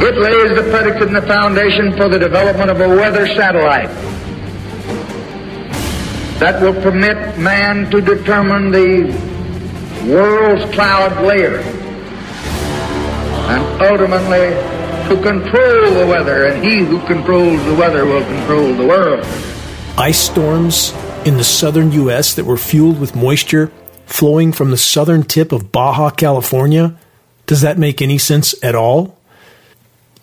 It lays the predicate and the foundation for the development of a weather satellite that will permit man to determine the world's cloud layer and ultimately to control the weather, and he who controls the weather will control the world. Ice storms in the southern U.S. that were fueled with moisture flowing from the southern tip of Baja California? Does that make any sense at all?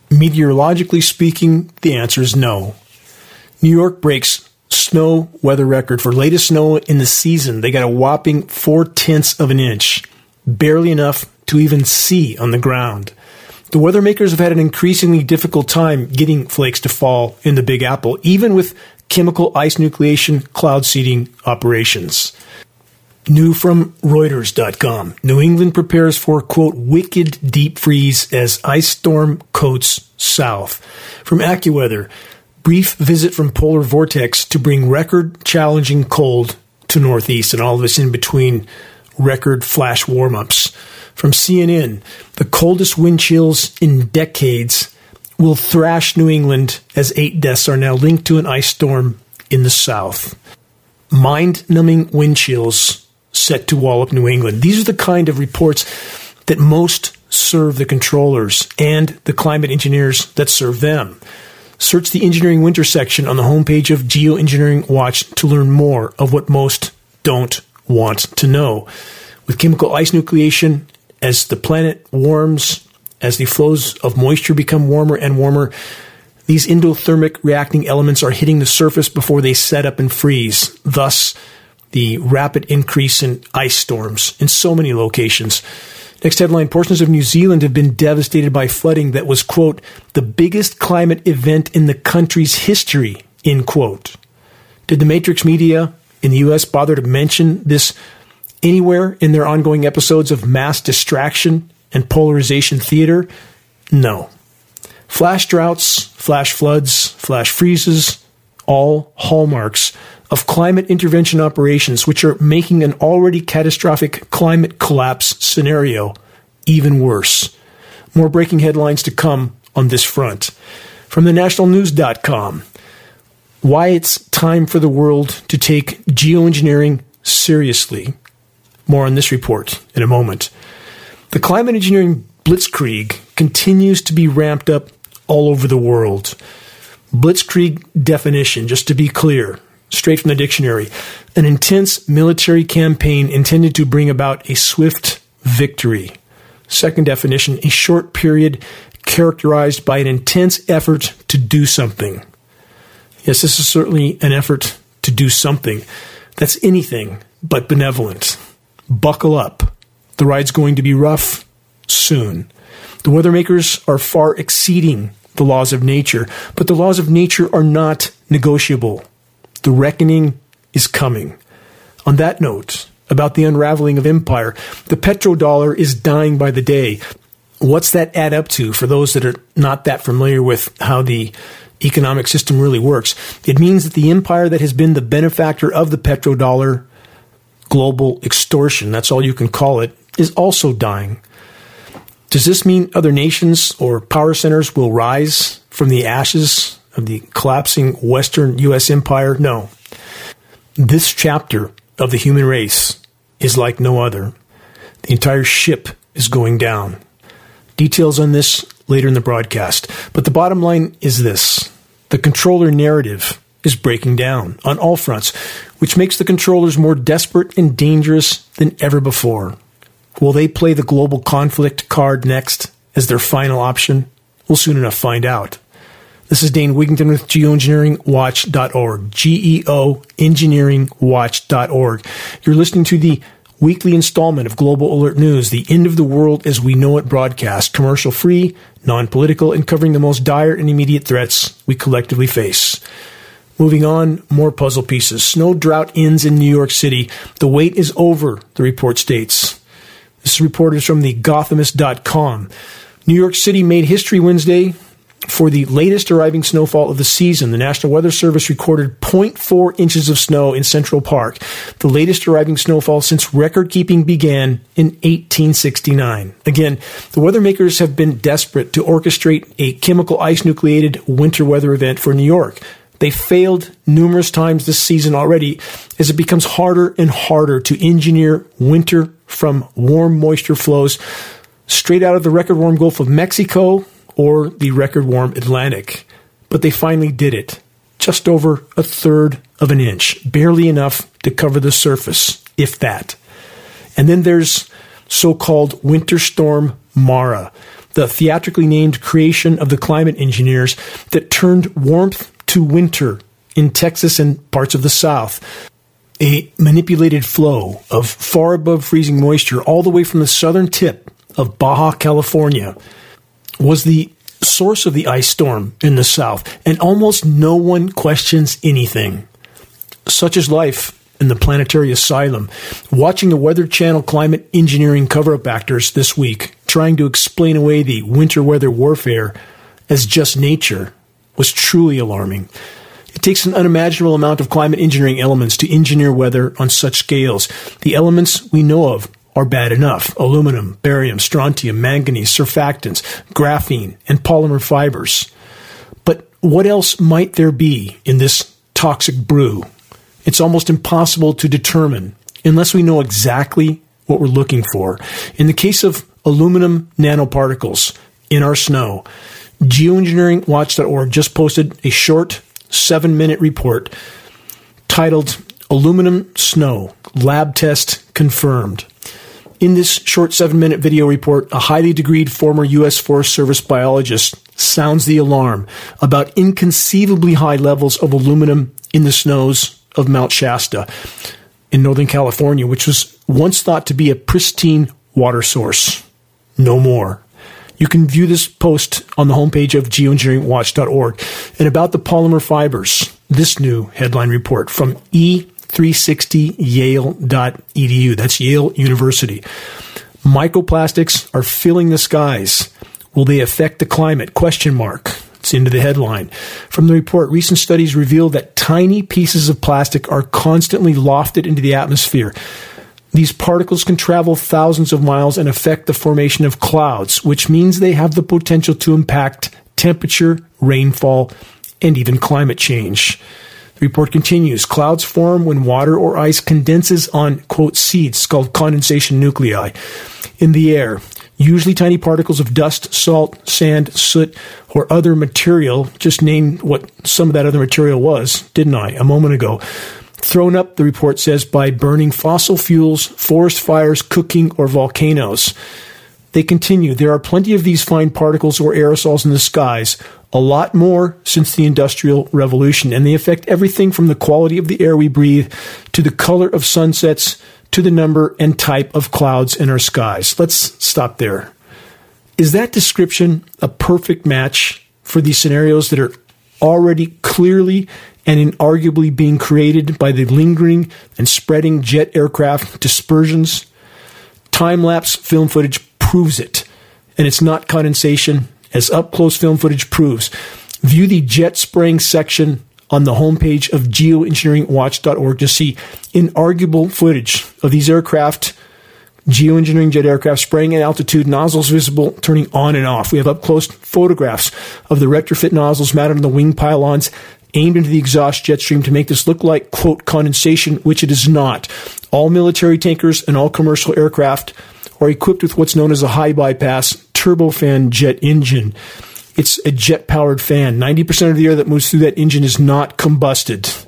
Meteorologically speaking, the answer is no. New York breaks snow weather record for latest snow in the season. They got a whopping four tenths of an inch, barely enough to even see on the ground. The weather makers have had an increasingly difficult time getting flakes to fall in the Big Apple, even with chemical ice nucleation cloud seeding operations. New from Reuters.com. New England prepares for, quote, wicked deep freeze as ice storm coats south. From AccuWeather, brief visit from polar vortex to bring record challenging cold to northeast and all of this in between record flash warm ups. From CNN, the coldest wind chills in decades will thrash New England as eight deaths are now linked to an ice storm in the south. Mind numbing wind chills set to wall up New England. These are the kind of reports that most serve the controllers and the climate engineers that serve them. Search the engineering winter section on the homepage of Geoengineering Watch to learn more of what most don't want to know. With chemical ice nucleation, as the planet warms, as the flows of moisture become warmer and warmer, these endothermic reacting elements are hitting the surface before they set up and freeze, thus the rapid increase in ice storms in so many locations. Next headline portions of New Zealand have been devastated by flooding that was, quote, the biggest climate event in the country's history, end quote. Did the Matrix media in the U.S. bother to mention this anywhere in their ongoing episodes of mass distraction and polarization theater? No. Flash droughts, flash floods, flash freezes, all hallmarks of climate intervention operations, which are making an already catastrophic climate collapse scenario even worse. More breaking headlines to come on this front. From the nationalnews.com, why it's time for the world to take geoengineering seriously. More on this report in a moment. The climate engineering blitzkrieg continues to be ramped up all over the world. Blitzkrieg definition, just to be clear, straight from the dictionary, an intense military campaign intended to bring about a swift victory. Second definition, a short period characterized by an intense effort to do something. Yes, this is certainly an effort to do something that's anything but benevolent. Buckle up. The ride's going to be rough soon. The weather makers are far exceeding the laws of nature, but the laws of nature are not negotiable. The reckoning is coming. On that note, about the unraveling of empire, the petrodollar is dying by the day. What's that add up to for those that are not that familiar with how the economic system really works? It means that the empire that has been the benefactor of the petrodollar, global extortion, that's all you can call it, is also dying. Does this mean other nations or power centers will rise from the ashes of the collapsing Western U.S. empire? No. This chapter of the human race is like no other. The entire ship is going down. Details on this later in the broadcast. But the bottom line is this the controller narrative is breaking down on all fronts, which makes the controllers more desperate and dangerous than ever before. Will they play the global conflict card next as their final option? We'll soon enough find out. This is Dane Wigington with geoengineeringwatch.org. G-E-O engineeringwatch.org. You're listening to the weekly installment of Global Alert News, the end of the world as we know it broadcast, commercial free, non-political, and covering the most dire and immediate threats we collectively face. Moving on, more puzzle pieces. Snow drought ends in New York City. The wait is over, the report states. This report is from the Gothamist.com. New York City made history Wednesday for the latest arriving snowfall of the season, the National Weather Service recorded 0.4 inches of snow in Central Park, the latest arriving snowfall since record keeping began in 1869. Again, the weather makers have been desperate to orchestrate a chemical ice nucleated winter weather event for New York. They failed numerous times this season already as it becomes harder and harder to engineer winter from warm moisture flows straight out of the record warm Gulf of Mexico or the record warm Atlantic. But they finally did it. Just over a third of an inch, barely enough to cover the surface, if that. And then there's so called Winter Storm Mara, the theatrically named creation of the climate engineers that turned warmth to winter in Texas and parts of the South. A manipulated flow of far above freezing moisture all the way from the southern tip of Baja California was the source of the ice storm in the South, and almost no one questions anything. Such is life in the planetary asylum. Watching the Weather Channel climate engineering cover up actors this week trying to explain away the winter weather warfare as just nature was truly alarming. It takes an unimaginable amount of climate engineering elements to engineer weather on such scales. The elements we know of are bad enough aluminum, barium, strontium, manganese, surfactants, graphene, and polymer fibers. But what else might there be in this toxic brew? It's almost impossible to determine unless we know exactly what we're looking for. In the case of aluminum nanoparticles in our snow, geoengineeringwatch.org just posted a short seven minute report titled Aluminum Snow Lab Test Confirmed. In this short seven minute video report, a highly degreed former U.S. Forest Service biologist sounds the alarm about inconceivably high levels of aluminum in the snows of Mount Shasta in Northern California, which was once thought to be a pristine water source. No more. You can view this post on the homepage of geoengineeringwatch.org. And about the polymer fibers, this new headline report from e360yale.edu. That's Yale University. Microplastics are filling the skies. Will they affect the climate? Question mark. It's into the headline. From the report, recent studies reveal that tiny pieces of plastic are constantly lofted into the atmosphere. These particles can travel thousands of miles and affect the formation of clouds, which means they have the potential to impact temperature, rainfall, and even climate change. The report continues clouds form when water or ice condenses on, quote, seeds called condensation nuclei in the air. Usually tiny particles of dust, salt, sand, soot, or other material. Just name what some of that other material was, didn't I, a moment ago thrown up, the report says, by burning fossil fuels, forest fires, cooking, or volcanoes. They continue, there are plenty of these fine particles or aerosols in the skies, a lot more since the Industrial Revolution, and they affect everything from the quality of the air we breathe to the color of sunsets to the number and type of clouds in our skies. Let's stop there. Is that description a perfect match for these scenarios that are already clearly and inarguably being created by the lingering and spreading jet aircraft dispersions. Time lapse film footage proves it, and it's not condensation, as up close film footage proves. View the jet spraying section on the homepage of geoengineeringwatch.org to see inarguable footage of these aircraft, geoengineering jet aircraft spraying at altitude, nozzles visible, turning on and off. We have up close photographs of the retrofit nozzles mounted on the wing pylons aimed into the exhaust jet stream to make this look like, quote, condensation, which it is not. All military tankers and all commercial aircraft are equipped with what's known as a high bypass turbofan jet engine. It's a jet powered fan. 90% of the air that moves through that engine is not combusted.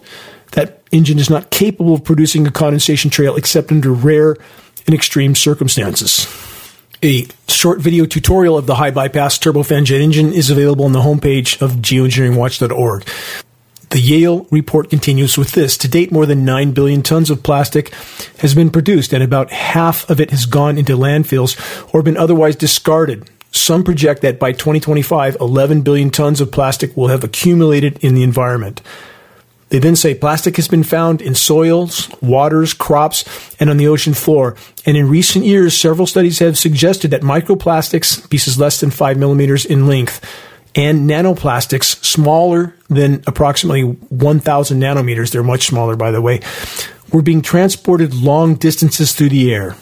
That engine is not capable of producing a condensation trail except under rare and extreme circumstances. A short video tutorial of the high bypass turbofan jet engine is available on the homepage of geoengineeringwatch.org. The Yale report continues with this. To date, more than 9 billion tons of plastic has been produced, and about half of it has gone into landfills or been otherwise discarded. Some project that by 2025, 11 billion tons of plastic will have accumulated in the environment. They then say plastic has been found in soils, waters, crops, and on the ocean floor. And in recent years, several studies have suggested that microplastics, pieces less than 5 millimeters in length, and nanoplastics smaller than approximately 1,000 nanometers, they're much smaller, by the way, were being transported long distances through the air.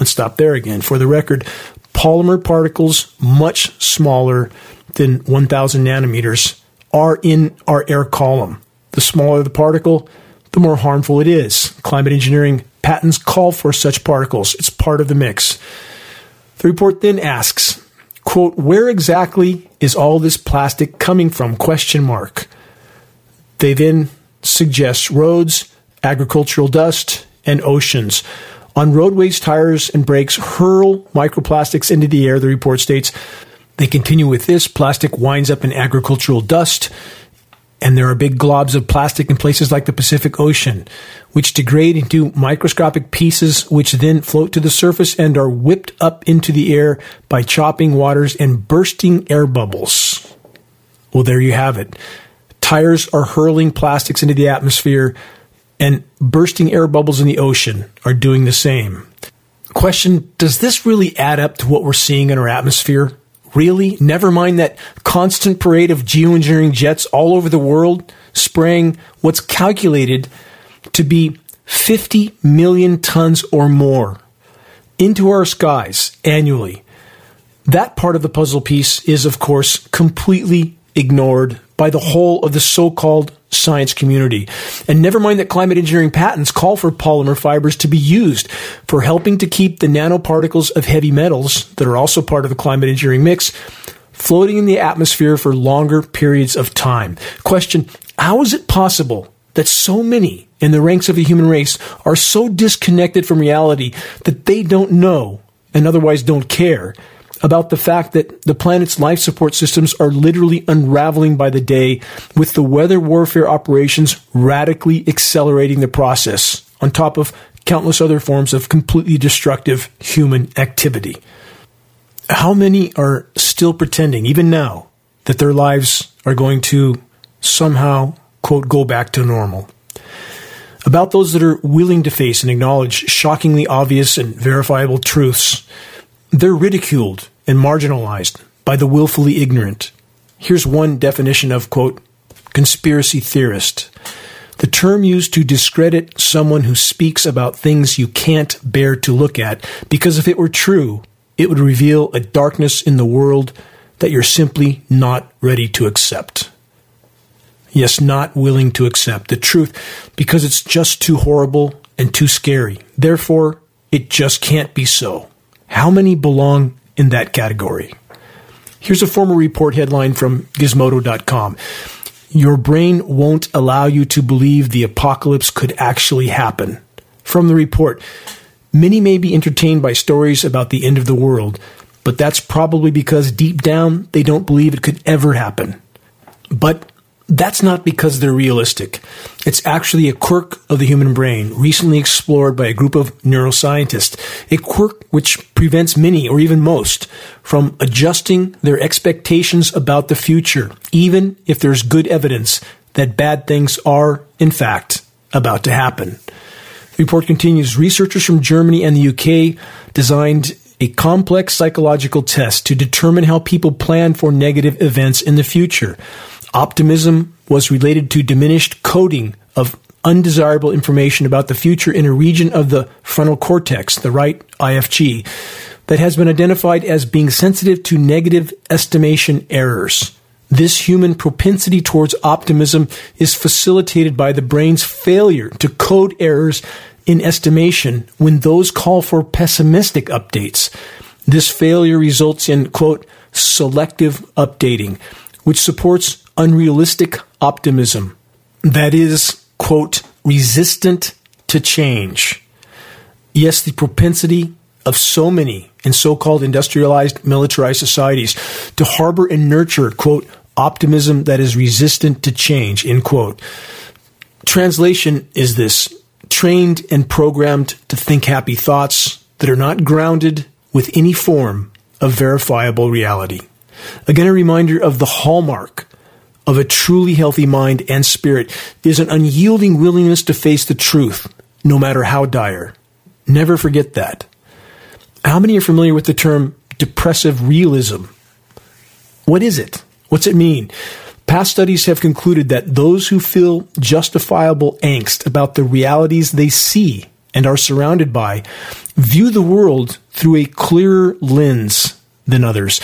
Let's stop there again. For the record, polymer particles much smaller than 1,000 nanometers are in our air column. The smaller the particle, the more harmful it is. Climate engineering patents call for such particles. It's part of the mix. The report then asks, quote, where exactly is all this plastic coming from? Question mark. They then suggest roads, agricultural dust, and oceans. On roadways, tires and brakes hurl microplastics into the air, the report states. They continue with this plastic winds up in agricultural dust, and there are big globs of plastic in places like the Pacific Ocean, which degrade into microscopic pieces, which then float to the surface and are whipped up into the air by chopping waters and bursting air bubbles. Well, there you have it. Tires are hurling plastics into the atmosphere and bursting air bubbles in the ocean are doing the same. Question Does this really add up to what we're seeing in our atmosphere? Really? Never mind that constant parade of geoengineering jets all over the world spraying what's calculated to be 50 million tons or more into our skies annually. That part of the puzzle piece is, of course, completely ignored by the whole of the so called science community. And never mind that climate engineering patents call for polymer fibers to be used for helping to keep the nanoparticles of heavy metals that are also part of the climate engineering mix floating in the atmosphere for longer periods of time. Question How is it possible that so many in the ranks of the human race are so disconnected from reality that they don't know and otherwise don't care about the fact that the planet's life support systems are literally unraveling by the day, with the weather warfare operations radically accelerating the process, on top of countless other forms of completely destructive human activity. How many are still pretending, even now, that their lives are going to somehow, quote, go back to normal? About those that are willing to face and acknowledge shockingly obvious and verifiable truths, they're ridiculed and marginalized by the willfully ignorant. Here's one definition of, quote, conspiracy theorist. The term used to discredit someone who speaks about things you can't bear to look at, because if it were true, it would reveal a darkness in the world that you're simply not ready to accept. Yes, not willing to accept the truth because it's just too horrible and too scary. Therefore, it just can't be so. How many belong in that category? Here's a former report headline from Gizmodo.com. Your brain won't allow you to believe the apocalypse could actually happen. From the report, many may be entertained by stories about the end of the world, but that's probably because deep down they don't believe it could ever happen. But that's not because they're realistic. It's actually a quirk of the human brain, recently explored by a group of neuroscientists. A quirk which prevents many, or even most, from adjusting their expectations about the future, even if there's good evidence that bad things are, in fact, about to happen. The report continues researchers from Germany and the UK designed a complex psychological test to determine how people plan for negative events in the future. Optimism was related to diminished coding of undesirable information about the future in a region of the frontal cortex, the right IFG, that has been identified as being sensitive to negative estimation errors. This human propensity towards optimism is facilitated by the brain's failure to code errors in estimation when those call for pessimistic updates. This failure results in, quote, selective updating, which supports unrealistic optimism that is, quote, resistant to change. Yes, the propensity of so many in so called industrialized, militarized societies to harbor and nurture, quote, optimism that is resistant to change, end quote. Translation is this trained and programmed to think happy thoughts that are not grounded with any form of verifiable reality. Again, a reminder of the hallmark of a truly healthy mind and spirit is an unyielding willingness to face the truth, no matter how dire. Never forget that. How many are familiar with the term depressive realism? What is it? What's it mean? Past studies have concluded that those who feel justifiable angst about the realities they see and are surrounded by view the world through a clearer lens than others.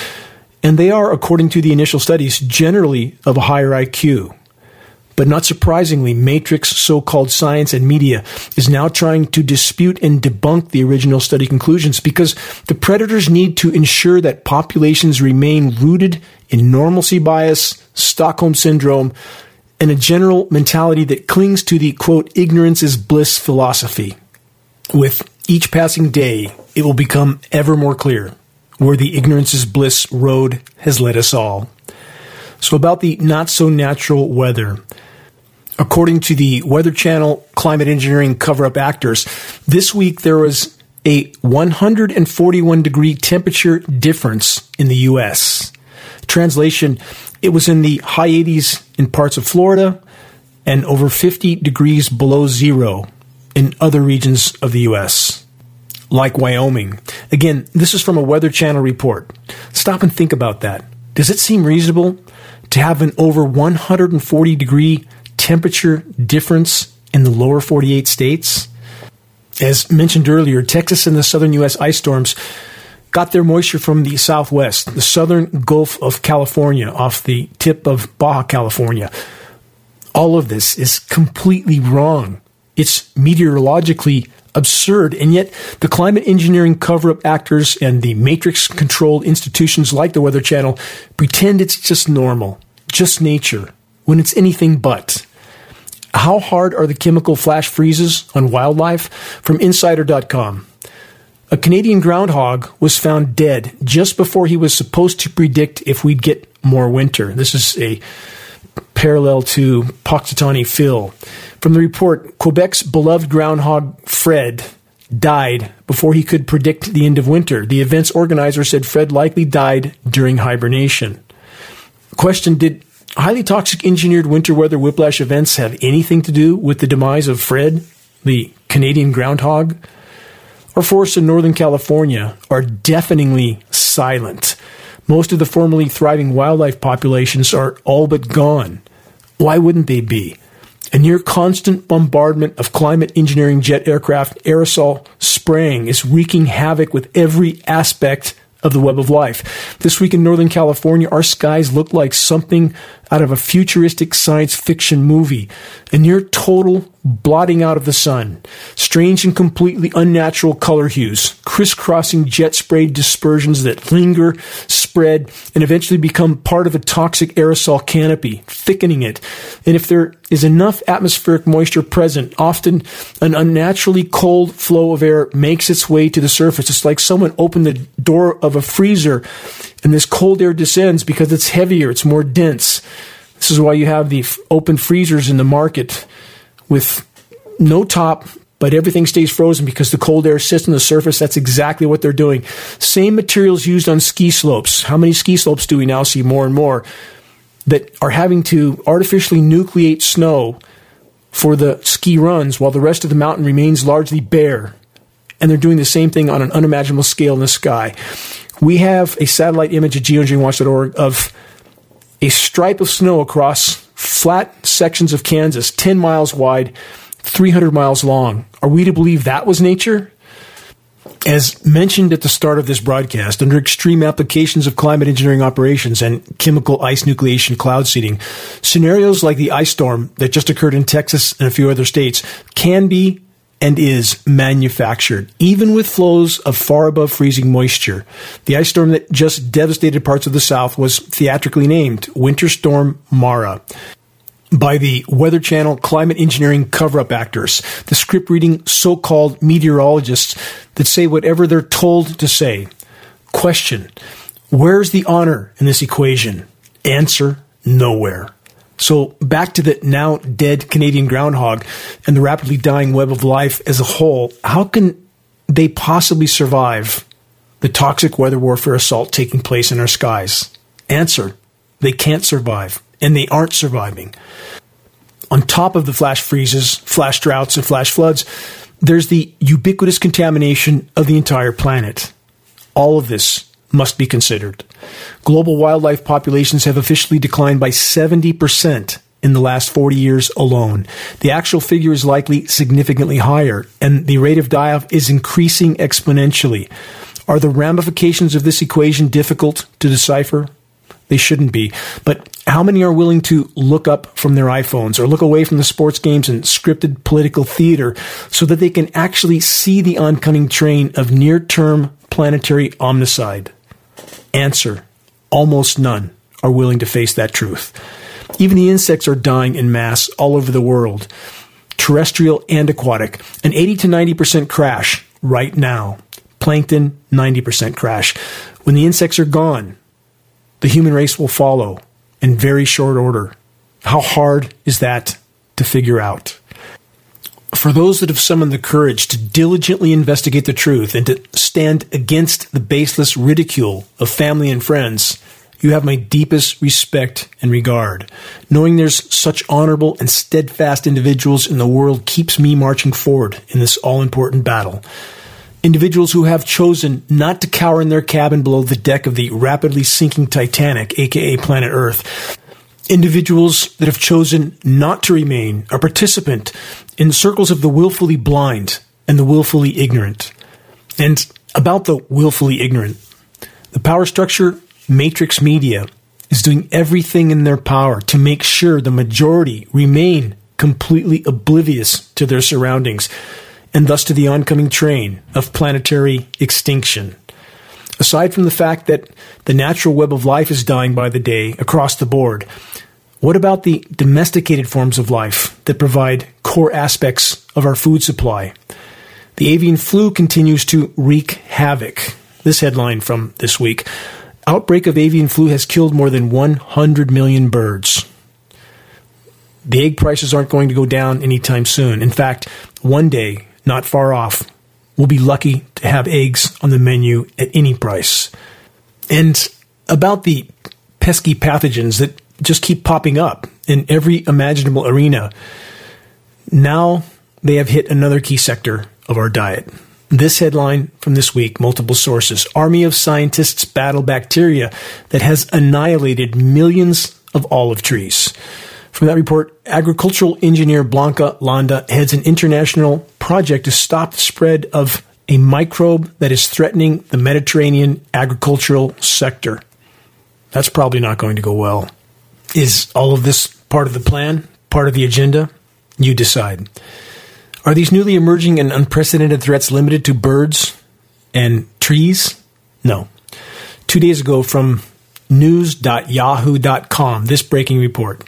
And they are, according to the initial studies, generally of a higher IQ. But not surprisingly, Matrix so called science and media is now trying to dispute and debunk the original study conclusions because the predators need to ensure that populations remain rooted in normalcy bias, Stockholm syndrome, and a general mentality that clings to the quote, ignorance is bliss philosophy. With each passing day, it will become ever more clear where the ignorance is bliss road has led us all. So, about the not so natural weather. According to the Weather Channel climate engineering cover up actors, this week there was a 141 degree temperature difference in the U.S. Translation, it was in the high 80s in parts of Florida and over 50 degrees below zero in other regions of the U.S., like Wyoming. Again, this is from a Weather Channel report. Stop and think about that. Does it seem reasonable to have an over 140 degree temperature difference in the lower 48 states? As mentioned earlier, Texas and the southern U.S. ice storms got their moisture from the southwest, the southern Gulf of California, off the tip of Baja California. All of this is completely wrong. It's meteorologically absurd. And yet, the climate engineering cover up actors and the matrix controlled institutions like the Weather Channel pretend it's just normal, just nature, when it's anything but. How hard are the chemical flash freezes on wildlife? From Insider.com. A Canadian groundhog was found dead just before he was supposed to predict if we'd get more winter. This is a parallel to Punxsutawney Phil. From the report, Quebec's beloved groundhog Fred died before he could predict the end of winter. The event's organizer said Fred likely died during hibernation. Question Did highly toxic engineered winter weather whiplash events have anything to do with the demise of Fred, the Canadian groundhog? Our forests in Northern California are deafeningly silent. Most of the formerly thriving wildlife populations are all but gone. Why wouldn't they be? A near constant bombardment of climate engineering jet aircraft aerosol spraying is wreaking havoc with every aspect of the web of life. This week in Northern California, our skies look like something out of a futuristic science fiction movie, a near total blotting out of the sun, strange and completely unnatural color hues, crisscrossing jet sprayed dispersions that linger, spread, and eventually become part of a toxic aerosol canopy, thickening it. And if there is enough atmospheric moisture present, often an unnaturally cold flow of air makes its way to the surface. It's like someone opened the door of a freezer and this cold air descends because it's heavier, it's more dense. This is why you have the open freezers in the market with no top, but everything stays frozen because the cold air sits on the surface. That's exactly what they're doing. Same materials used on ski slopes. How many ski slopes do we now see more and more that are having to artificially nucleate snow for the ski runs while the rest of the mountain remains largely bare? And they're doing the same thing on an unimaginable scale in the sky we have a satellite image at geoengineeringwatch.org of a stripe of snow across flat sections of Kansas, 10 miles wide, 300 miles long. Are we to believe that was nature? As mentioned at the start of this broadcast, under extreme applications of climate engineering operations and chemical ice nucleation cloud seeding, scenarios like the ice storm that just occurred in Texas and a few other states can be and is manufactured, even with flows of far above freezing moisture. The ice storm that just devastated parts of the South was theatrically named Winter Storm Mara by the Weather Channel climate engineering cover up actors, the script reading so called meteorologists that say whatever they're told to say. Question Where's the honor in this equation? Answer Nowhere. So back to the now dead Canadian groundhog and the rapidly dying web of life as a whole, how can they possibly survive the toxic weather warfare assault taking place in our skies? Answer, they can't survive and they aren't surviving. On top of the flash freezes, flash droughts, and flash floods, there's the ubiquitous contamination of the entire planet. All of this must be considered. Global wildlife populations have officially declined by 70% in the last 40 years alone. The actual figure is likely significantly higher, and the rate of die off is increasing exponentially. Are the ramifications of this equation difficult to decipher? They shouldn't be. But how many are willing to look up from their iPhones or look away from the sports games and scripted political theater so that they can actually see the oncoming train of near term planetary omnicide? Answer Almost none are willing to face that truth. Even the insects are dying in mass all over the world, terrestrial and aquatic. An 80 to 90% crash right now. Plankton, 90% crash. When the insects are gone, the human race will follow in very short order. How hard is that to figure out? For those that have summoned the courage to diligently investigate the truth and to stand against the baseless ridicule of family and friends, you have my deepest respect and regard. Knowing there's such honorable and steadfast individuals in the world keeps me marching forward in this all important battle. Individuals who have chosen not to cower in their cabin below the deck of the rapidly sinking Titanic, aka planet Earth. Individuals that have chosen not to remain a participant in circles of the willfully blind and the willfully ignorant. And about the willfully ignorant, the power structure Matrix Media is doing everything in their power to make sure the majority remain completely oblivious to their surroundings and thus to the oncoming train of planetary extinction. Aside from the fact that the natural web of life is dying by the day across the board, what about the domesticated forms of life that provide core aspects of our food supply? The avian flu continues to wreak havoc. This headline from this week outbreak of avian flu has killed more than 100 million birds. The egg prices aren't going to go down anytime soon. In fact, one day, not far off, we'll be lucky to have eggs on the menu at any price. And about the pesky pathogens that just keep popping up in every imaginable arena, now they have hit another key sector of our diet this headline from this week, multiple sources. Army of scientists battle bacteria that has annihilated millions of olive trees. From that report, agricultural engineer Blanca Landa heads an international project to stop the spread of a microbe that is threatening the Mediterranean agricultural sector. That's probably not going to go well. Is all of this part of the plan, part of the agenda? You decide. Are these newly emerging and unprecedented threats limited to birds and trees? No. Two days ago, from news.yahoo.com, this breaking report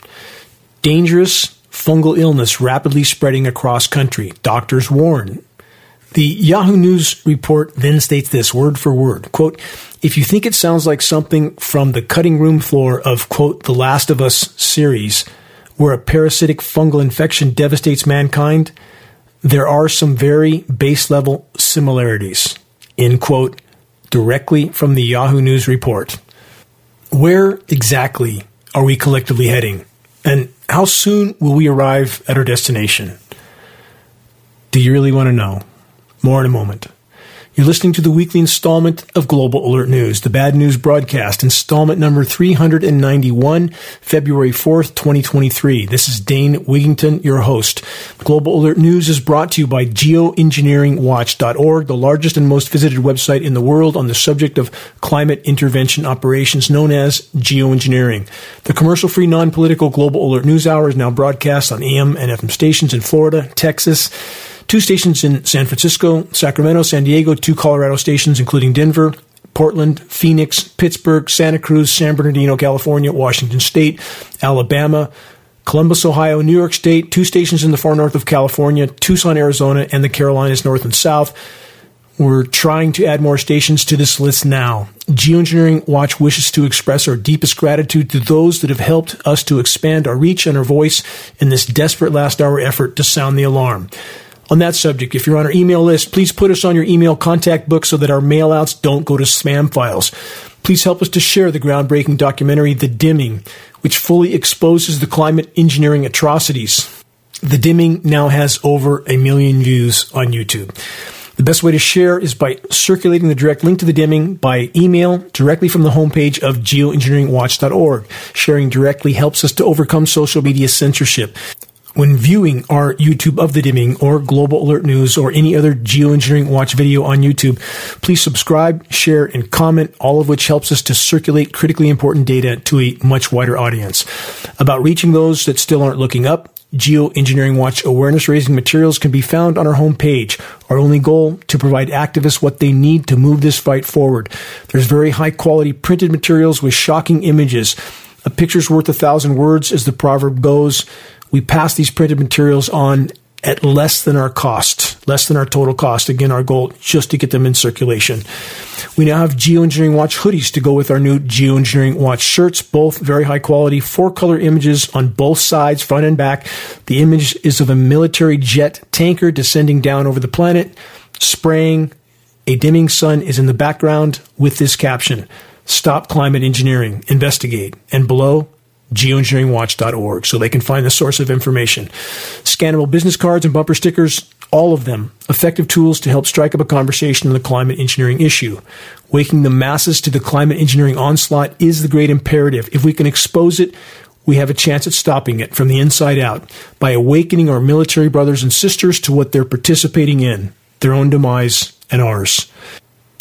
dangerous fungal illness rapidly spreading across country. Doctors warn. The Yahoo News report then states this word for word quote, If you think it sounds like something from the cutting room floor of, quote, The Last of Us series, where a parasitic fungal infection devastates mankind, there are some very base level similarities, end quote, directly from the Yahoo News report. Where exactly are we collectively heading? And how soon will we arrive at our destination? Do you really want to know? More in a moment. You're listening to the weekly installment of Global Alert News, the bad news broadcast, installment number 391, February 4th, 2023. This is Dane Wigington, your host. Global Alert News is brought to you by geoengineeringwatch.org, the largest and most visited website in the world on the subject of climate intervention operations known as geoengineering. The commercial free, non political Global Alert News Hour is now broadcast on AM and FM stations in Florida, Texas, two stations in San Francisco, Sacramento, San Diego, two Colorado stations, including Denver, Portland, Phoenix, Pittsburgh, Santa Cruz, San Bernardino, California, Washington State, Alabama, Columbus, Ohio, New York State, two stations in the far north of California, Tucson, Arizona, and the Carolinas north and south. We're trying to add more stations to this list now. Geoengineering Watch wishes to express our deepest gratitude to those that have helped us to expand our reach and our voice in this desperate last hour effort to sound the alarm on that subject, if you're on our email list, please put us on your email contact book so that our mailouts don't go to spam files. Please help us to share the groundbreaking documentary, The Dimming, which fully exposes the climate engineering atrocities. The Dimming now has over a million views on YouTube. The best way to share is by circulating the direct link to the dimming by email directly from the homepage of geoengineeringwatch.org. Sharing directly helps us to overcome social media censorship. When viewing our YouTube of the dimming or Global Alert News or any other Geoengineering Watch video on YouTube, please subscribe, share, and comment, all of which helps us to circulate critically important data to a much wider audience. About reaching those that still aren't looking up, Geoengineering Watch awareness raising materials can be found on our homepage. Our only goal to provide activists what they need to move this fight forward. There's very high quality printed materials with shocking images. A picture's worth a thousand words, as the proverb goes. We pass these printed materials on at less than our cost, less than our total cost. Again, our goal just to get them in circulation. We now have Geoengineering Watch hoodies to go with our new Geoengineering Watch shirts, both very high quality, four color images on both sides, front and back. The image is of a military jet tanker descending down over the planet, spraying. A dimming sun is in the background with this caption Stop climate engineering, investigate. And below, geoengineeringwatch.org so they can find the source of information. Scannable business cards and bumper stickers, all of them effective tools to help strike up a conversation on the climate engineering issue. Waking the masses to the climate engineering onslaught is the great imperative. If we can expose it, we have a chance at stopping it from the inside out by awakening our military brothers and sisters to what they're participating in, their own demise and ours.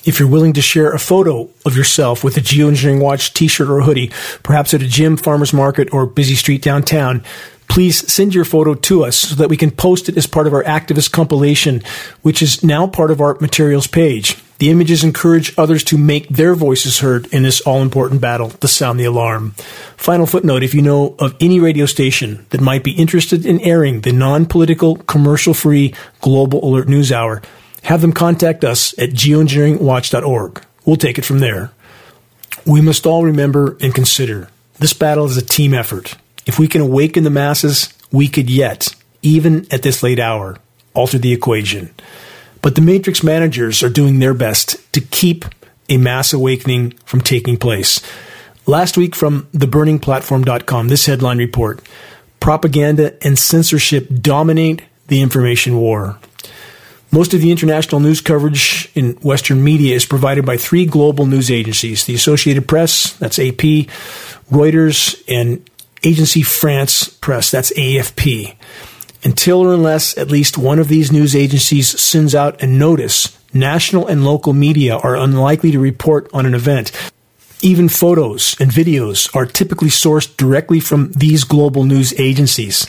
If you're willing to share a photo of yourself with a Geoengineering Watch t-shirt or hoodie, perhaps at a gym, farmer's market, or busy street downtown, please send your photo to us so that we can post it as part of our activist compilation, which is now part of our materials page. The images encourage others to make their voices heard in this all important battle to sound the alarm. Final footnote if you know of any radio station that might be interested in airing the non political, commercial free Global Alert News Hour, have them contact us at geoengineeringwatch.org. We'll take it from there. We must all remember and consider this battle is a team effort. If we can awaken the masses, we could yet, even at this late hour, alter the equation. But the Matrix managers are doing their best to keep a mass awakening from taking place. Last week from theburningplatform.com, this headline report Propaganda and censorship dominate the information war. Most of the international news coverage in Western media is provided by three global news agencies the Associated Press, that's AP, Reuters, and Agency France Press, that's AFP. Until or unless at least one of these news agencies sends out a notice, national and local media are unlikely to report on an event. Even photos and videos are typically sourced directly from these global news agencies.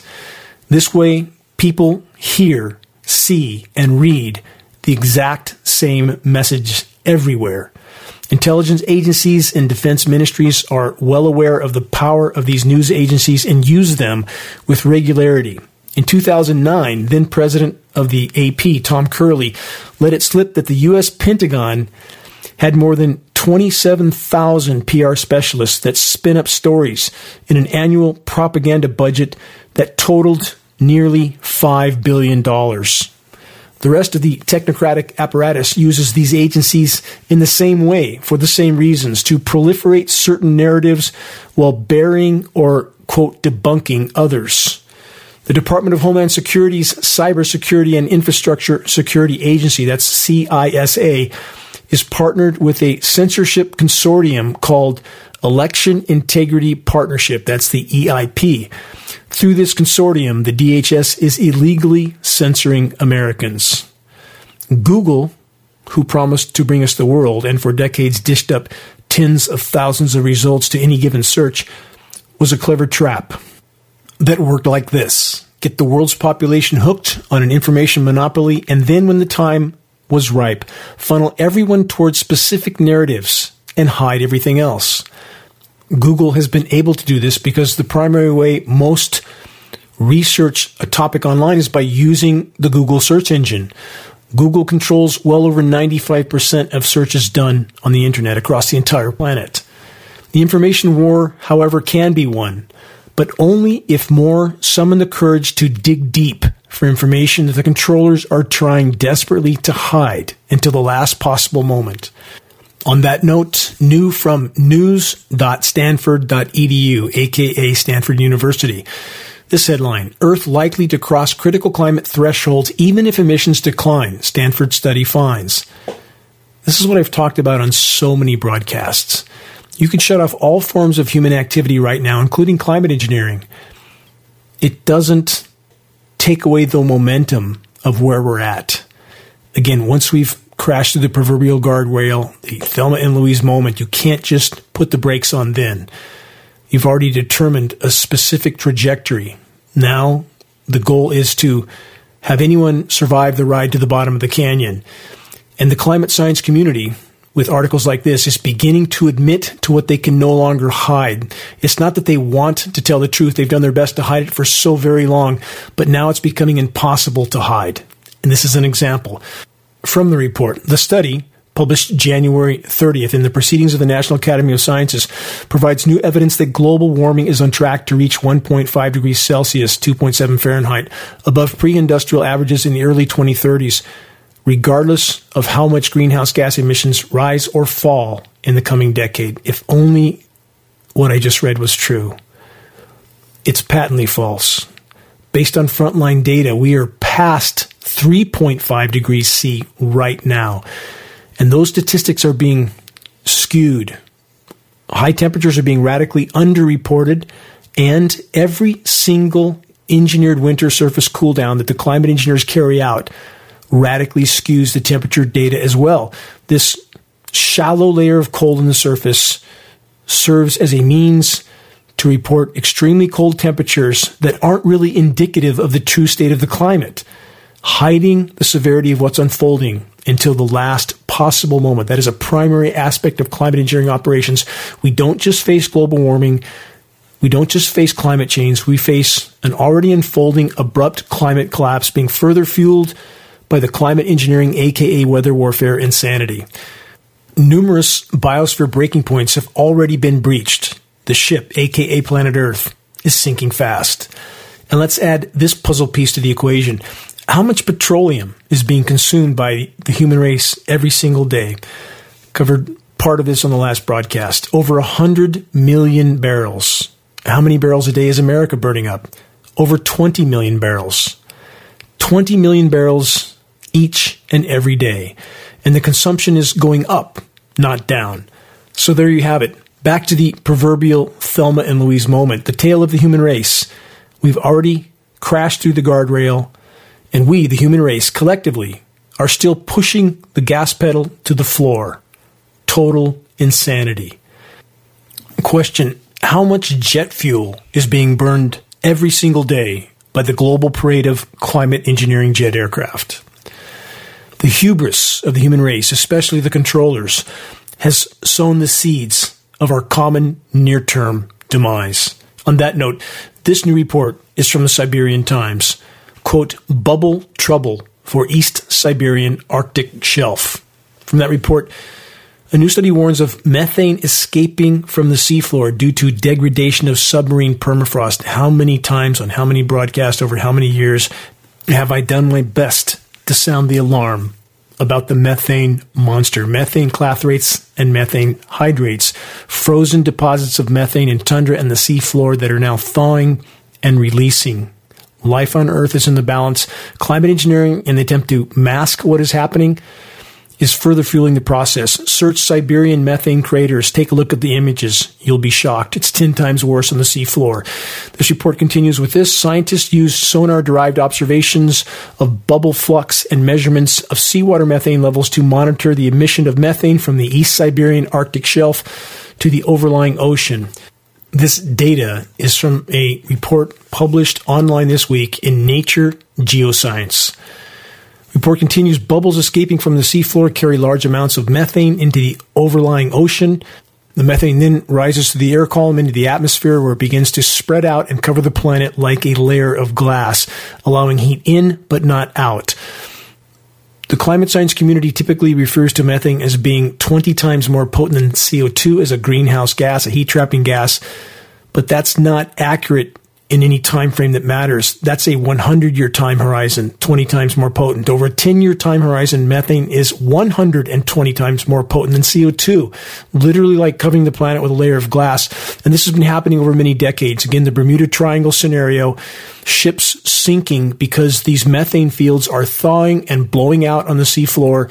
This way, people hear see, and read the exact same message everywhere. Intelligence agencies and defense ministries are well aware of the power of these news agencies and use them with regularity. In 2009, then president of the AP, Tom Curley, let it slip that the U.S. Pentagon had more than 27,000 PR specialists that spin up stories in an annual propaganda budget that totaled nearly $5 billion. The rest of the technocratic apparatus uses these agencies in the same way, for the same reasons, to proliferate certain narratives while burying or, quote, debunking others. The Department of Homeland Security's Cybersecurity and Infrastructure Security Agency, that's CISA, is partnered with a censorship consortium called Election Integrity Partnership, that's the EIP through this consortium, the DHS is illegally censoring Americans. Google, who promised to bring us the world and for decades dished up tens of thousands of results to any given search, was a clever trap that worked like this get the world's population hooked on an information monopoly, and then when the time was ripe, funnel everyone towards specific narratives and hide everything else. Google has been able to do this because the primary way most research a topic online is by using the Google search engine. Google controls well over 95% of searches done on the internet across the entire planet. The information war, however, can be won, but only if more summon the courage to dig deep for information that the controllers are trying desperately to hide until the last possible moment. On that note, new from news.stanford.edu, aka Stanford University. This headline Earth likely to cross critical climate thresholds even if emissions decline, Stanford study finds. This is what I've talked about on so many broadcasts. You can shut off all forms of human activity right now, including climate engineering. It doesn't take away the momentum of where we're at. Again, once we've crashed through the proverbial guardrail, the Thelma and Louise moment, you can't just put the brakes on then. You've already determined a specific trajectory. Now, the goal is to have anyone survive the ride to the bottom of the canyon. And the climate science community, with articles like this, is beginning to admit to what they can no longer hide. It's not that they want to tell the truth. They've done their best to hide it for so very long, but now it's becoming impossible to hide. And this is an example from the report. The study, published January 30th in the Proceedings of the National Academy of Sciences, provides new evidence that global warming is on track to reach 1.5 degrees Celsius, 2.7 Fahrenheit, above pre industrial averages in the early 2030s, regardless of how much greenhouse gas emissions rise or fall in the coming decade. If only what I just read was true. It's patently false. Based on frontline data, we are past 3.5 degrees C right now. And those statistics are being skewed. High temperatures are being radically underreported, and every single engineered winter surface cool down that the climate engineers carry out radically skews the temperature data as well. This shallow layer of cold in the surface serves as a means to report extremely cold temperatures that aren't really indicative of the true state of the climate hiding the severity of what's unfolding until the last possible moment. That is a primary aspect of climate engineering operations. We don't just face global warming. We don't just face climate change. We face an already unfolding abrupt climate collapse being further fueled by the climate engineering, aka weather warfare insanity. Numerous biosphere breaking points have already been breached. The ship, aka planet Earth, is sinking fast. And let's add this puzzle piece to the equation how much petroleum is being consumed by the human race every single day. Covered part of this on the last broadcast. Over 100 million barrels. How many barrels a day is America burning up? Over 20 million barrels. 20 million barrels each and every day. And the consumption is going up, not down. So there you have it. Back to the proverbial Thelma and Louise moment, the tale of the human race. We've already crashed through the guardrail and we, the human race, collectively, are still pushing the gas pedal to the floor. Total insanity. Question How much jet fuel is being burned every single day by the global parade of climate engineering jet aircraft? The hubris of the human race, especially the controllers, has sown the seeds of our common near term demise. On that note, this new report is from the Siberian Times quote, bubble trouble for East Siberian Arctic shelf. From that report, a new study warns of methane escaping from the seafloor due to degradation of submarine permafrost. How many times on how many broadcasts over how many years have I done my best to sound the alarm about the methane monster? Methane clathrates and methane hydrates, frozen deposits of methane in tundra and the seafloor that are now thawing and releasing Life on Earth is in the balance. Climate engineering, in the attempt to mask what is happening, is further fueling the process. Search Siberian methane craters. Take a look at the images. You'll be shocked. It's 10 times worse on the seafloor. This report continues with this. Scientists used sonar derived observations of bubble flux and measurements of seawater methane levels to monitor the emission of methane from the East Siberian Arctic shelf to the overlying ocean. This data is from a report published online this week in Nature Geoscience. Report continues bubbles escaping from the seafloor carry large amounts of methane into the overlying ocean. The methane then rises to the air column into the atmosphere where it begins to spread out and cover the planet like a layer of glass, allowing heat in but not out. The climate science community typically refers to methane as being 20 times more potent than CO2 as a greenhouse gas, a heat trapping gas, but that's not accurate in any time frame that matters. That's a 100 year time horizon, 20 times more potent. Over a 10 year time horizon, methane is 120 times more potent than CO2, literally like covering the planet with a layer of glass. And this has been happening over many decades. Again, the Bermuda Triangle scenario, ships sinking because these methane fields are thawing and blowing out on the seafloor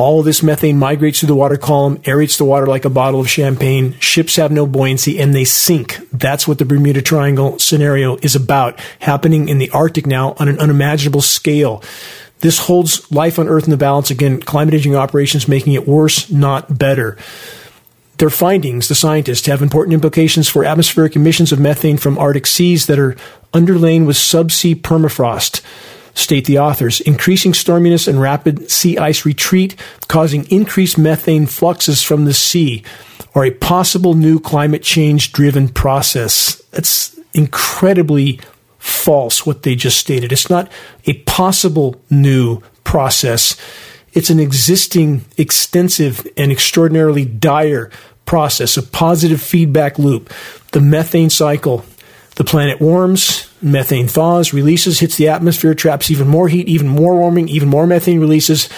all this methane migrates through the water column, aerates the water like a bottle of champagne. Ships have no buoyancy and they sink. That's what the Bermuda Triangle scenario is about, happening in the Arctic now on an unimaginable scale. This holds life on Earth in the balance. Again, climate changing operations making it worse, not better. Their findings, the scientists, have important implications for atmospheric emissions of methane from Arctic seas that are underlain with subsea permafrost state the authors. Increasing storminess and rapid sea ice retreat, causing increased methane fluxes from the sea, are a possible new climate change driven process. That's incredibly false what they just stated. It's not a possible new process. It's an existing, extensive, and extraordinarily dire process, a positive feedback loop. The methane cycle the planet warms, methane thaws, releases, hits the atmosphere, traps even more heat, even more warming, even more methane releases.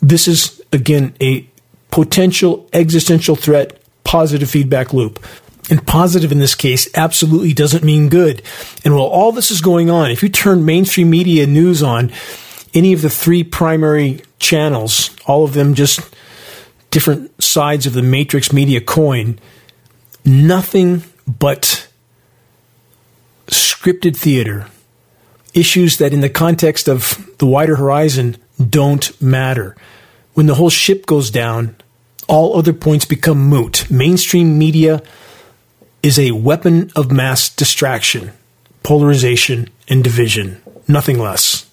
This is, again, a potential existential threat, positive feedback loop. And positive in this case absolutely doesn't mean good. And while all this is going on, if you turn mainstream media news on, any of the three primary channels, all of them just different sides of the matrix media coin, nothing but scripted theater, issues that in the context of the wider horizon don't matter. When the whole ship goes down, all other points become moot. Mainstream media is a weapon of mass distraction, polarization, and division, nothing less.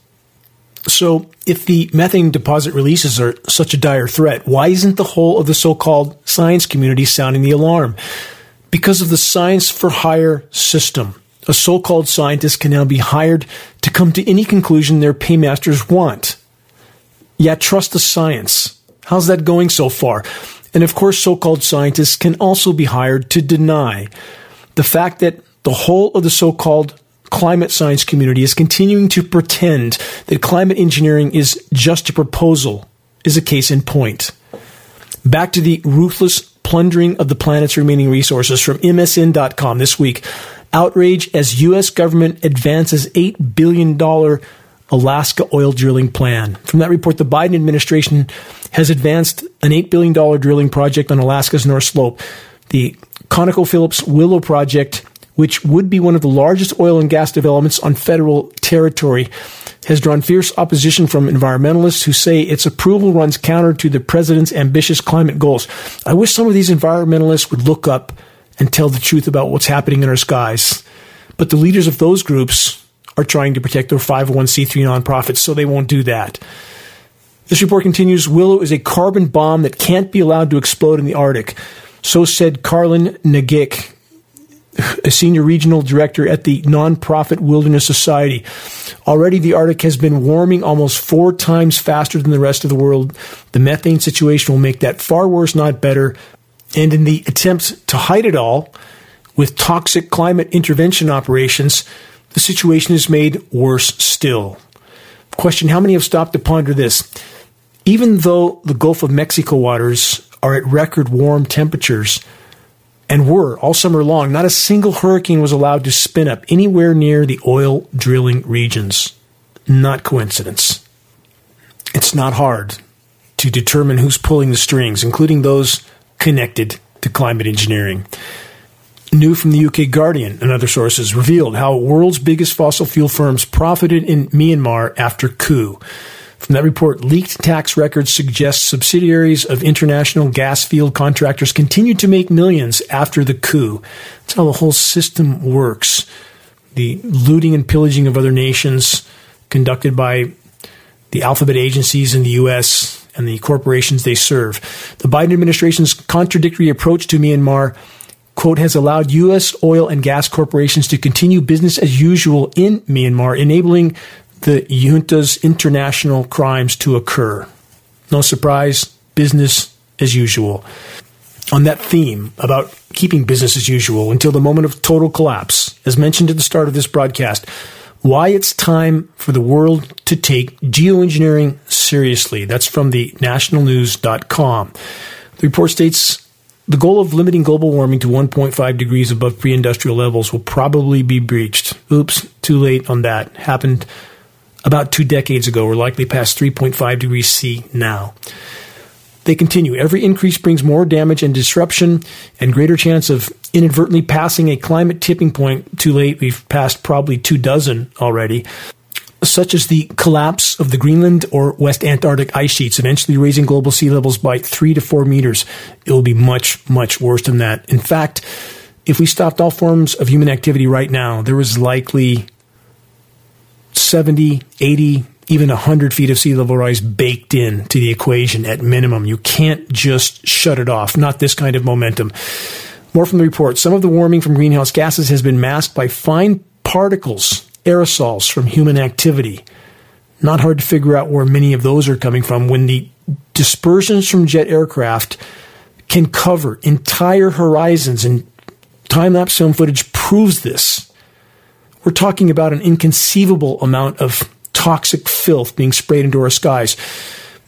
So, if the methane deposit releases are such a dire threat, why isn't the whole of the so called science community sounding the alarm? Because of the science for hire system a so called scientist can now be hired to come to any conclusion their paymasters want. Yet trust the science. How's that going so far? And of course, so called scientists can also be hired to deny the fact that the whole of the so called climate science community is continuing to pretend that climate engineering is just a proposal is a case in point. Back to the ruthless plundering of the planet's remaining resources from MSN.com this week outrage as U.S. government advances $8 billion Alaska oil drilling plan. From that report, the Biden administration has advanced an $8 billion drilling project on Alaska's North Slope. The ConocoPhillips Willow project, which would be one of the largest oil and gas developments on federal territory, has drawn fierce opposition from environmentalists who say its approval runs counter to the president's ambitious climate goals. I wish some of these environmentalists would look up and tell the truth about what's happening in our skies. But the leaders of those groups are trying to protect their 501c3 nonprofits, so they won't do that. This report continues Willow is a carbon bomb that can't be allowed to explode in the Arctic. So said Karlyn Nagic, a senior regional director at the nonprofit Wilderness Society. Already, the Arctic has been warming almost four times faster than the rest of the world. The methane situation will make that far worse, not better. And in the attempt to hide it all with toxic climate intervention operations, the situation is made worse still. Question How many have stopped to ponder this? Even though the Gulf of Mexico waters are at record warm temperatures, and were all summer long, not a single hurricane was allowed to spin up anywhere near the oil drilling regions. Not coincidence. It's not hard to determine who's pulling the strings, including those connected to climate engineering. New from the UK Guardian and other sources revealed how world's biggest fossil fuel firms profited in Myanmar after coup. From that report, leaked tax records suggest subsidiaries of international gas field contractors continued to make millions after the coup. That's how the whole system works. The looting and pillaging of other nations conducted by the alphabet agencies in the U.S and the corporations they serve. The Biden administration's contradictory approach to Myanmar, quote, has allowed U.S. oil and gas corporations to continue business as usual in Myanmar, enabling the junta's international crimes to occur. No surprise, business as usual. on that theme about keeping business as usual until the moment of total collapse, as mentioned at the start of this broadcast, why it's time for the world to take geoengineering seriously. That's from the nationalnews.com. The report states the goal of limiting global warming to 1.5 degrees above pre industrial levels will probably be breached. Oops, too late on that. Happened about two decades ago. We're likely past 3.5 degrees C now. They continue. Every increase brings more damage and disruption and greater chance of inadvertently passing a climate tipping point. Too late. We've passed probably two dozen already. Such as the collapse of the Greenland or West Antarctic ice sheets, eventually raising global sea levels by three to four meters. It will be much, much worse than that. In fact, if we stopped all forms of human activity right now, there is likely 70, 80, even 100 feet of sea level rise baked in to the equation at minimum. You can't just shut it off. Not this kind of momentum. More from the report. Some of the warming from greenhouse gases has been masked by fine particles, aerosols from human activity. Not hard to figure out where many of those are coming from when the dispersions from jet aircraft can cover entire horizons and time lapse film footage proves this. We're talking about an inconceivable amount of toxic filth being sprayed into our skies.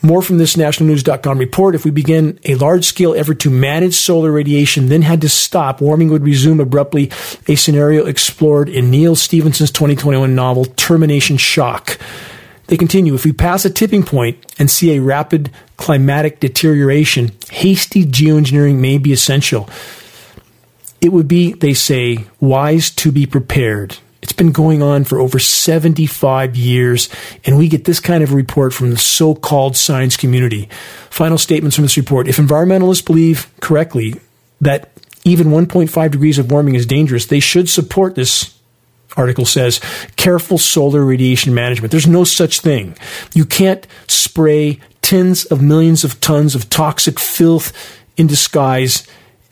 More from this nationalnews.com report. If we begin a large scale effort to manage solar radiation, then had to stop, warming would resume abruptly, a scenario explored in Neal Stephenson's 2021 novel, Termination Shock. They continue, if we pass a tipping point and see a rapid climatic deterioration, hasty geoengineering may be essential. It would be, they say, wise to be prepared. It's been going on for over 75 years, and we get this kind of report from the so called science community. Final statements from this report. If environmentalists believe correctly that even 1.5 degrees of warming is dangerous, they should support this article says careful solar radiation management. There's no such thing. You can't spray tens of millions of tons of toxic filth into skies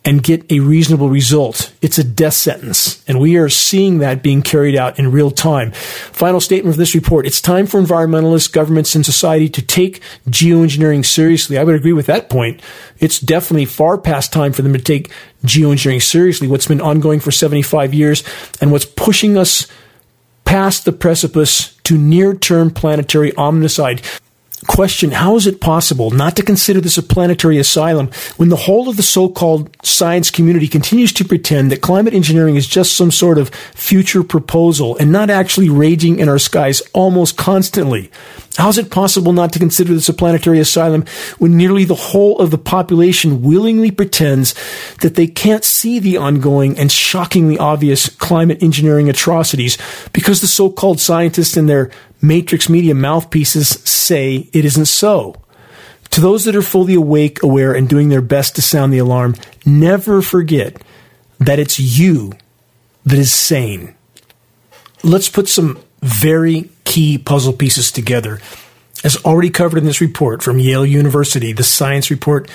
and get a reasonable result. It's a death sentence. And we are seeing that being carried out in real time. Final statement of this report. It's time for environmentalists, governments, and society to take geoengineering seriously. I would agree with that point. It's definitely far past time for them to take geoengineering seriously, what's been ongoing for 75 years and what's pushing us past the precipice to near term planetary omnicide question how is it possible not to consider this a planetary asylum when the whole of the so called science community continues to pretend that climate engineering is just some sort of future proposal and not actually raging in our skies almost constantly? How is it possible not to consider this a planetary asylum when nearly the whole of the population willingly pretends that they can't see the ongoing and shockingly obvious climate engineering atrocities because the so called scientists and their matrix media mouthpieces say it isn't so? To those that are fully awake, aware, and doing their best to sound the alarm, never forget that it's you that is sane. Let's put some very key puzzle pieces together. As already covered in this report from Yale University, the science report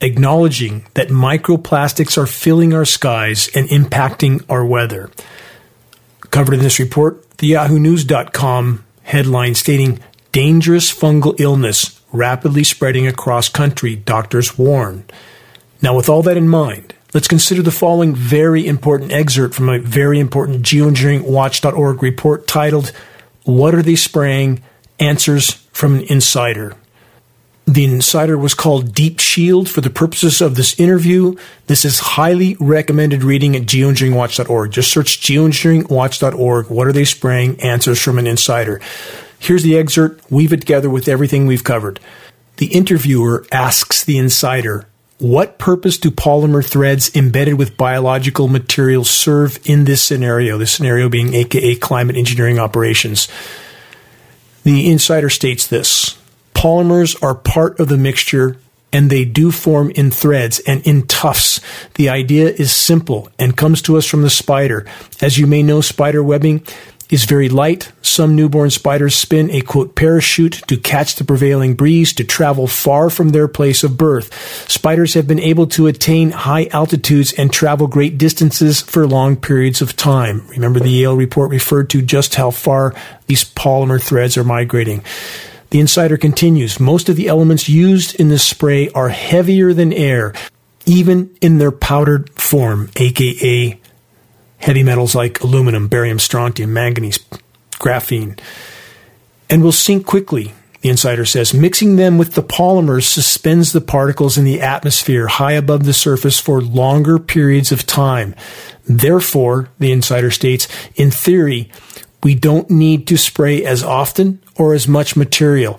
acknowledging that microplastics are filling our skies and impacting our weather. Covered in this report, the yahoo yahoonews.com headline stating dangerous fungal illness rapidly spreading across country, doctors warn. Now, with all that in mind, let's consider the following very important excerpt from a very important geoengineeringwatch.org report titled, What Are They Spraying? Answers from an Insider. The insider was called Deep Shield for the purposes of this interview. This is highly recommended reading at geoengineeringwatch.org. Just search geoengineeringwatch.org. What are they spraying? Answers from an insider. Here's the excerpt. Weave it together with everything we've covered. The interviewer asks the insider, what purpose do polymer threads embedded with biological materials serve in this scenario? This scenario being AKA climate engineering operations. The insider states this polymers are part of the mixture and they do form in threads and in tufts. The idea is simple and comes to us from the spider. As you may know, spider webbing is very light. Some newborn spiders spin a quote parachute to catch the prevailing breeze to travel far from their place of birth. Spiders have been able to attain high altitudes and travel great distances for long periods of time. Remember the Yale report referred to just how far these polymer threads are migrating. The insider continues, most of the elements used in this spray are heavier than air. even in their powdered form, aka heavy metals like aluminum, barium, strontium, manganese, graphene, and will sink quickly, the insider says. Mixing them with the polymers suspends the particles in the atmosphere high above the surface for longer periods of time. Therefore, the insider states, in theory, we don't need to spray as often or as much material.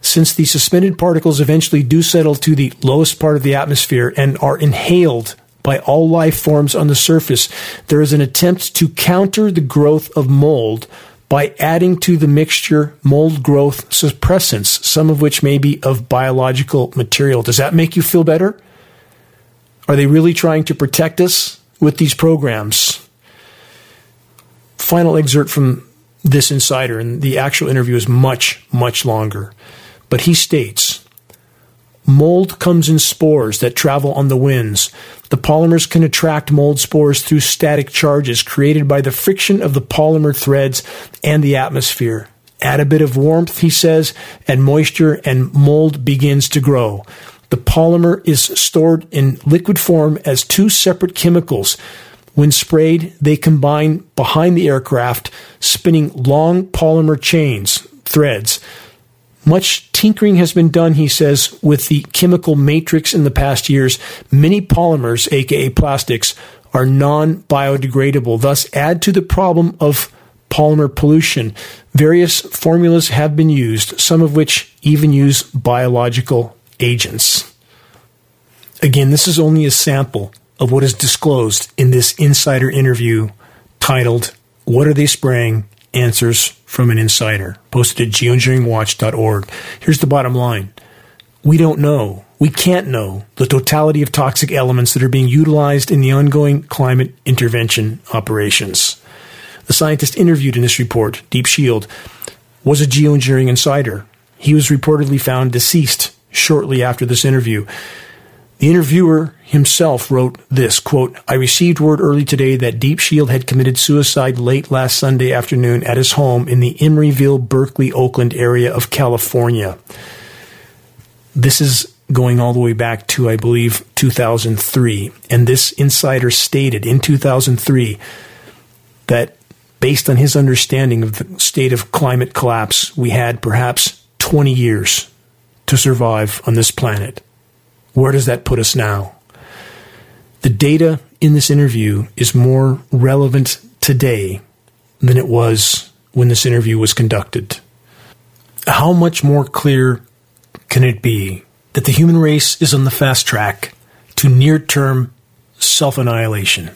Since the suspended particles eventually do settle to the lowest part of the atmosphere and are inhaled by all life forms on the surface, there is an attempt to counter the growth of mold by adding to the mixture mold growth suppressants, some of which may be of biological material. Does that make you feel better? Are they really trying to protect us with these programs? Final excerpt from this insider, and the actual interview is much, much longer. But he states Mold comes in spores that travel on the winds. The polymers can attract mold spores through static charges created by the friction of the polymer threads and the atmosphere. Add a bit of warmth, he says, and moisture, and mold begins to grow. The polymer is stored in liquid form as two separate chemicals. When sprayed, they combine behind the aircraft, spinning long polymer chains, threads. Much tinkering has been done, he says, with the chemical matrix in the past years. Many polymers, aka plastics, are non biodegradable, thus, add to the problem of polymer pollution. Various formulas have been used, some of which even use biological agents. Again, this is only a sample of what is disclosed in this insider interview titled, What Are They Spraying? Answers from an Insider, posted at geoengineeringwatch.org. Here's the bottom line we don't know. We can't know the totality of toxic elements that are being utilized in the ongoing climate intervention operations. The scientist interviewed in this report, Deep Shield, was a geoengineering insider. He was reportedly found deceased shortly after this interview. The interviewer himself wrote this quote, I received word early today that Deep Shield had committed suicide late last Sunday afternoon at his home in the Emeryville, Berkeley, Oakland area of California. This is going all the way back to, I believe, 2003. And this insider stated in 2003 that based on his understanding of the state of climate collapse, we had perhaps 20 years to survive on this planet. Where does that put us now? The data in this interview is more relevant today than it was when this interview was conducted. How much more clear can it be that the human race is on the fast track to near term self annihilation?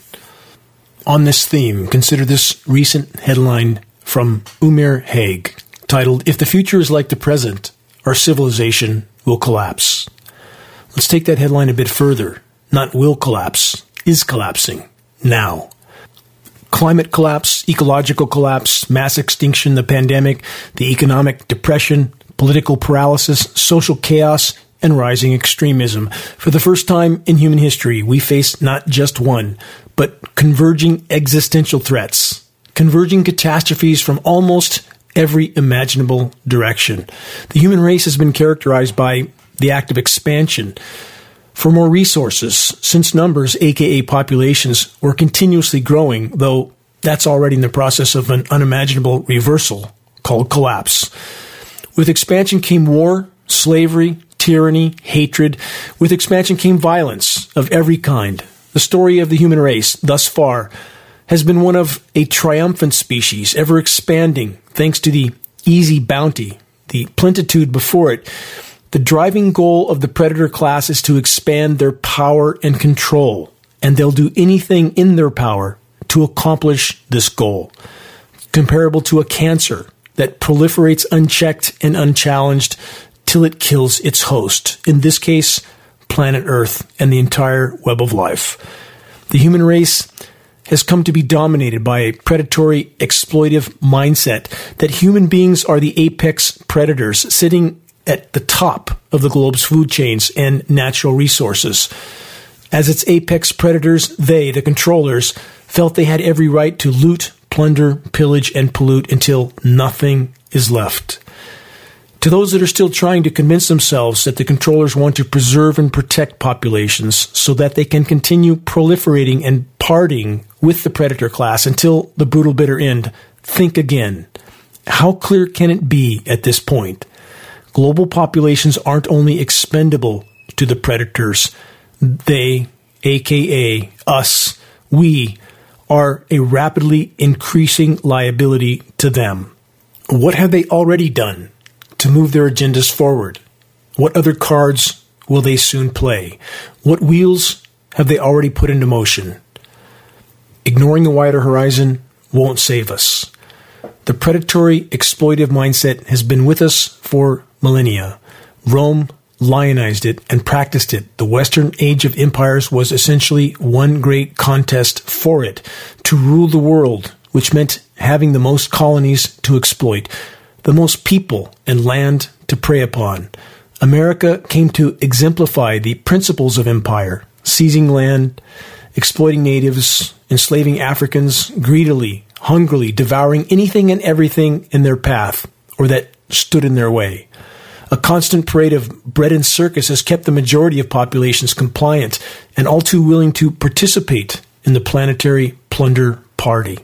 On this theme, consider this recent headline from Umair Haque titled, If the Future is Like the Present, Our Civilization Will Collapse. Let's take that headline a bit further. Not will collapse, is collapsing now. Climate collapse, ecological collapse, mass extinction, the pandemic, the economic depression, political paralysis, social chaos, and rising extremism. For the first time in human history, we face not just one, but converging existential threats, converging catastrophes from almost every imaginable direction. The human race has been characterized by the act of expansion for more resources, since numbers, aka populations, were continuously growing, though that's already in the process of an unimaginable reversal called collapse. With expansion came war, slavery, tyranny, hatred. With expansion came violence of every kind. The story of the human race thus far has been one of a triumphant species, ever expanding thanks to the easy bounty, the plenitude before it, the driving goal of the predator class is to expand their power and control, and they'll do anything in their power to accomplish this goal. Comparable to a cancer that proliferates unchecked and unchallenged till it kills its host, in this case, planet Earth and the entire web of life. The human race has come to be dominated by a predatory, exploitive mindset that human beings are the apex predators sitting at the top of the globe's food chains and natural resources. As its apex predators, they, the controllers, felt they had every right to loot, plunder, pillage, and pollute until nothing is left. To those that are still trying to convince themselves that the controllers want to preserve and protect populations so that they can continue proliferating and parting with the predator class until the brutal bitter end, think again. How clear can it be at this point? Global populations aren't only expendable to the predators, they, aka us, we, are a rapidly increasing liability to them. What have they already done to move their agendas forward? What other cards will they soon play? What wheels have they already put into motion? Ignoring the wider horizon won't save us. The predatory, exploitive mindset has been with us for millennia. Rome lionized it and practiced it. The Western Age of Empires was essentially one great contest for it to rule the world, which meant having the most colonies to exploit, the most people and land to prey upon. America came to exemplify the principles of empire, seizing land, exploiting natives, enslaving Africans greedily, hungrily, devouring anything and everything in their path or that stood in their way. A constant parade of bread and circus has kept the majority of populations compliant and all too willing to participate in the planetary plunder party.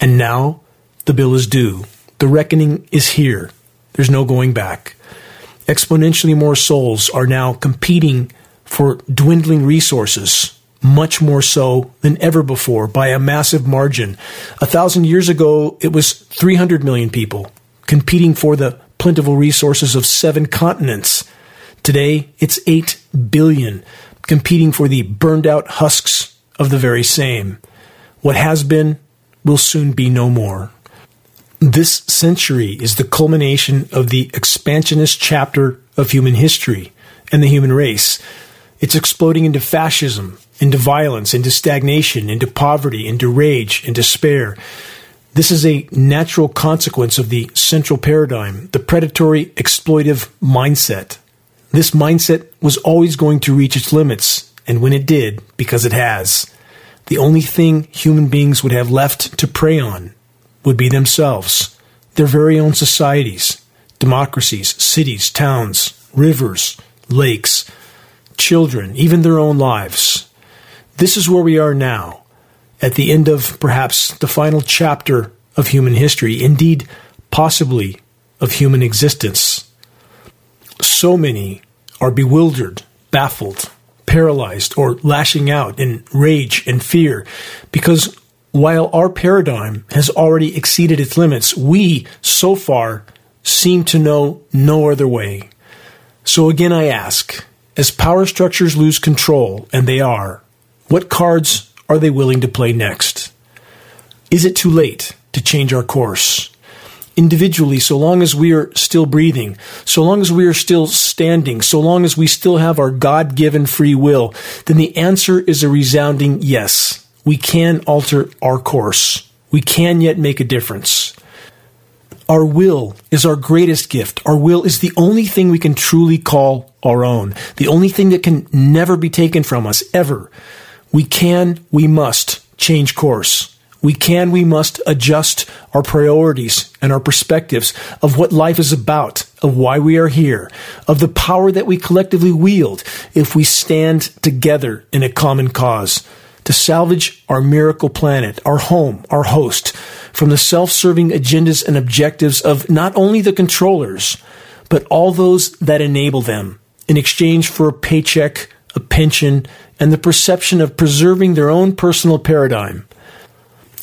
And now the bill is due. The reckoning is here. There's no going back. Exponentially more souls are now competing for dwindling resources, much more so than ever before by a massive margin. A thousand years ago, it was 300 million people competing for the plentiful resources of seven continents. Today, it's 8 billion, competing for the burned out husks of the very same. What has been will soon be no more. This century is the culmination of the expansionist chapter of human history and the human race. It's exploding into fascism, into violence, into stagnation, into poverty, into rage and despair. This is a natural consequence of the central paradigm, the predatory exploitive mindset. This mindset was always going to reach its limits, and when it did, because it has, the only thing human beings would have left to prey on would be themselves, their very own societies, democracies, cities, towns, rivers, lakes, children, even their own lives. This is where we are now at the end of perhaps the final chapter of human history, indeed, possibly of human existence. So many are bewildered, baffled, paralyzed, or lashing out in rage and fear because while our paradigm has already exceeded its limits, we, so far, seem to know no other way. So again, I ask as power structures lose control, and they are, what cards are they willing to play next? Is it too late to change our course? Individually, so long as we are still breathing, so long as we are still standing, so long as we still have our God given free will, then the answer is a resounding yes. We can alter our course. We can yet make a difference. Our will is our greatest gift. Our will is the only thing we can truly call our own. The only thing that can never be taken from us, ever. We can, we must change course. We can, we must adjust our priorities and our perspectives of what life is about, of why we are here, of the power that we collectively wield if we stand together in a common cause to salvage our miracle planet, our home, our host, from the self-serving agendas and objectives of not only the controllers, but all those that enable them in exchange for a paycheck, a pension, and the perception of preserving their own personal paradigm.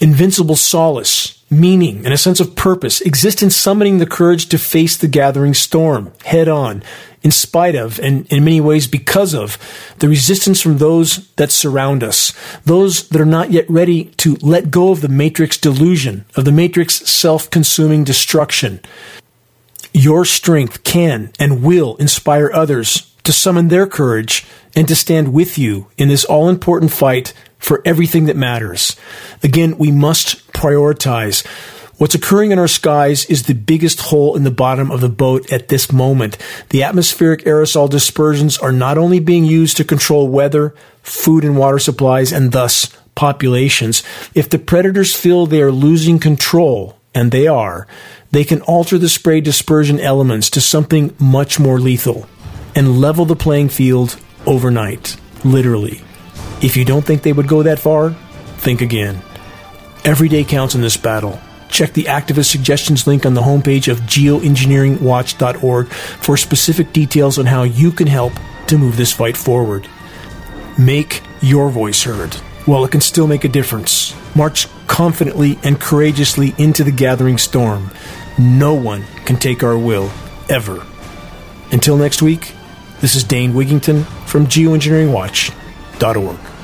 Invincible solace, meaning, and a sense of purpose exist in summoning the courage to face the gathering storm head on, in spite of, and in many ways because of, the resistance from those that surround us, those that are not yet ready to let go of the matrix delusion, of the matrix self consuming destruction. Your strength can and will inspire others to summon their courage and to stand with you in this all important fight for everything that matters. Again, we must prioritize. What's occurring in our skies is the biggest hole in the bottom of the boat at this moment. The atmospheric aerosol dispersions are not only being used to control weather, food and water supplies, and thus populations. If the predators feel they are losing control, and they are, they can alter the spray dispersion elements to something much more lethal and level the playing field overnight, literally. If you don't think they would go that far, think again. Every day counts in this battle. Check the activist suggestions link on the homepage of geoengineeringwatch.org for specific details on how you can help to move this fight forward. Make your voice heard. While it can still make a difference, march confidently and courageously into the gathering storm. No one can take our will, ever. Until next week, this is Dane Wigington from geoengineeringwatch.org.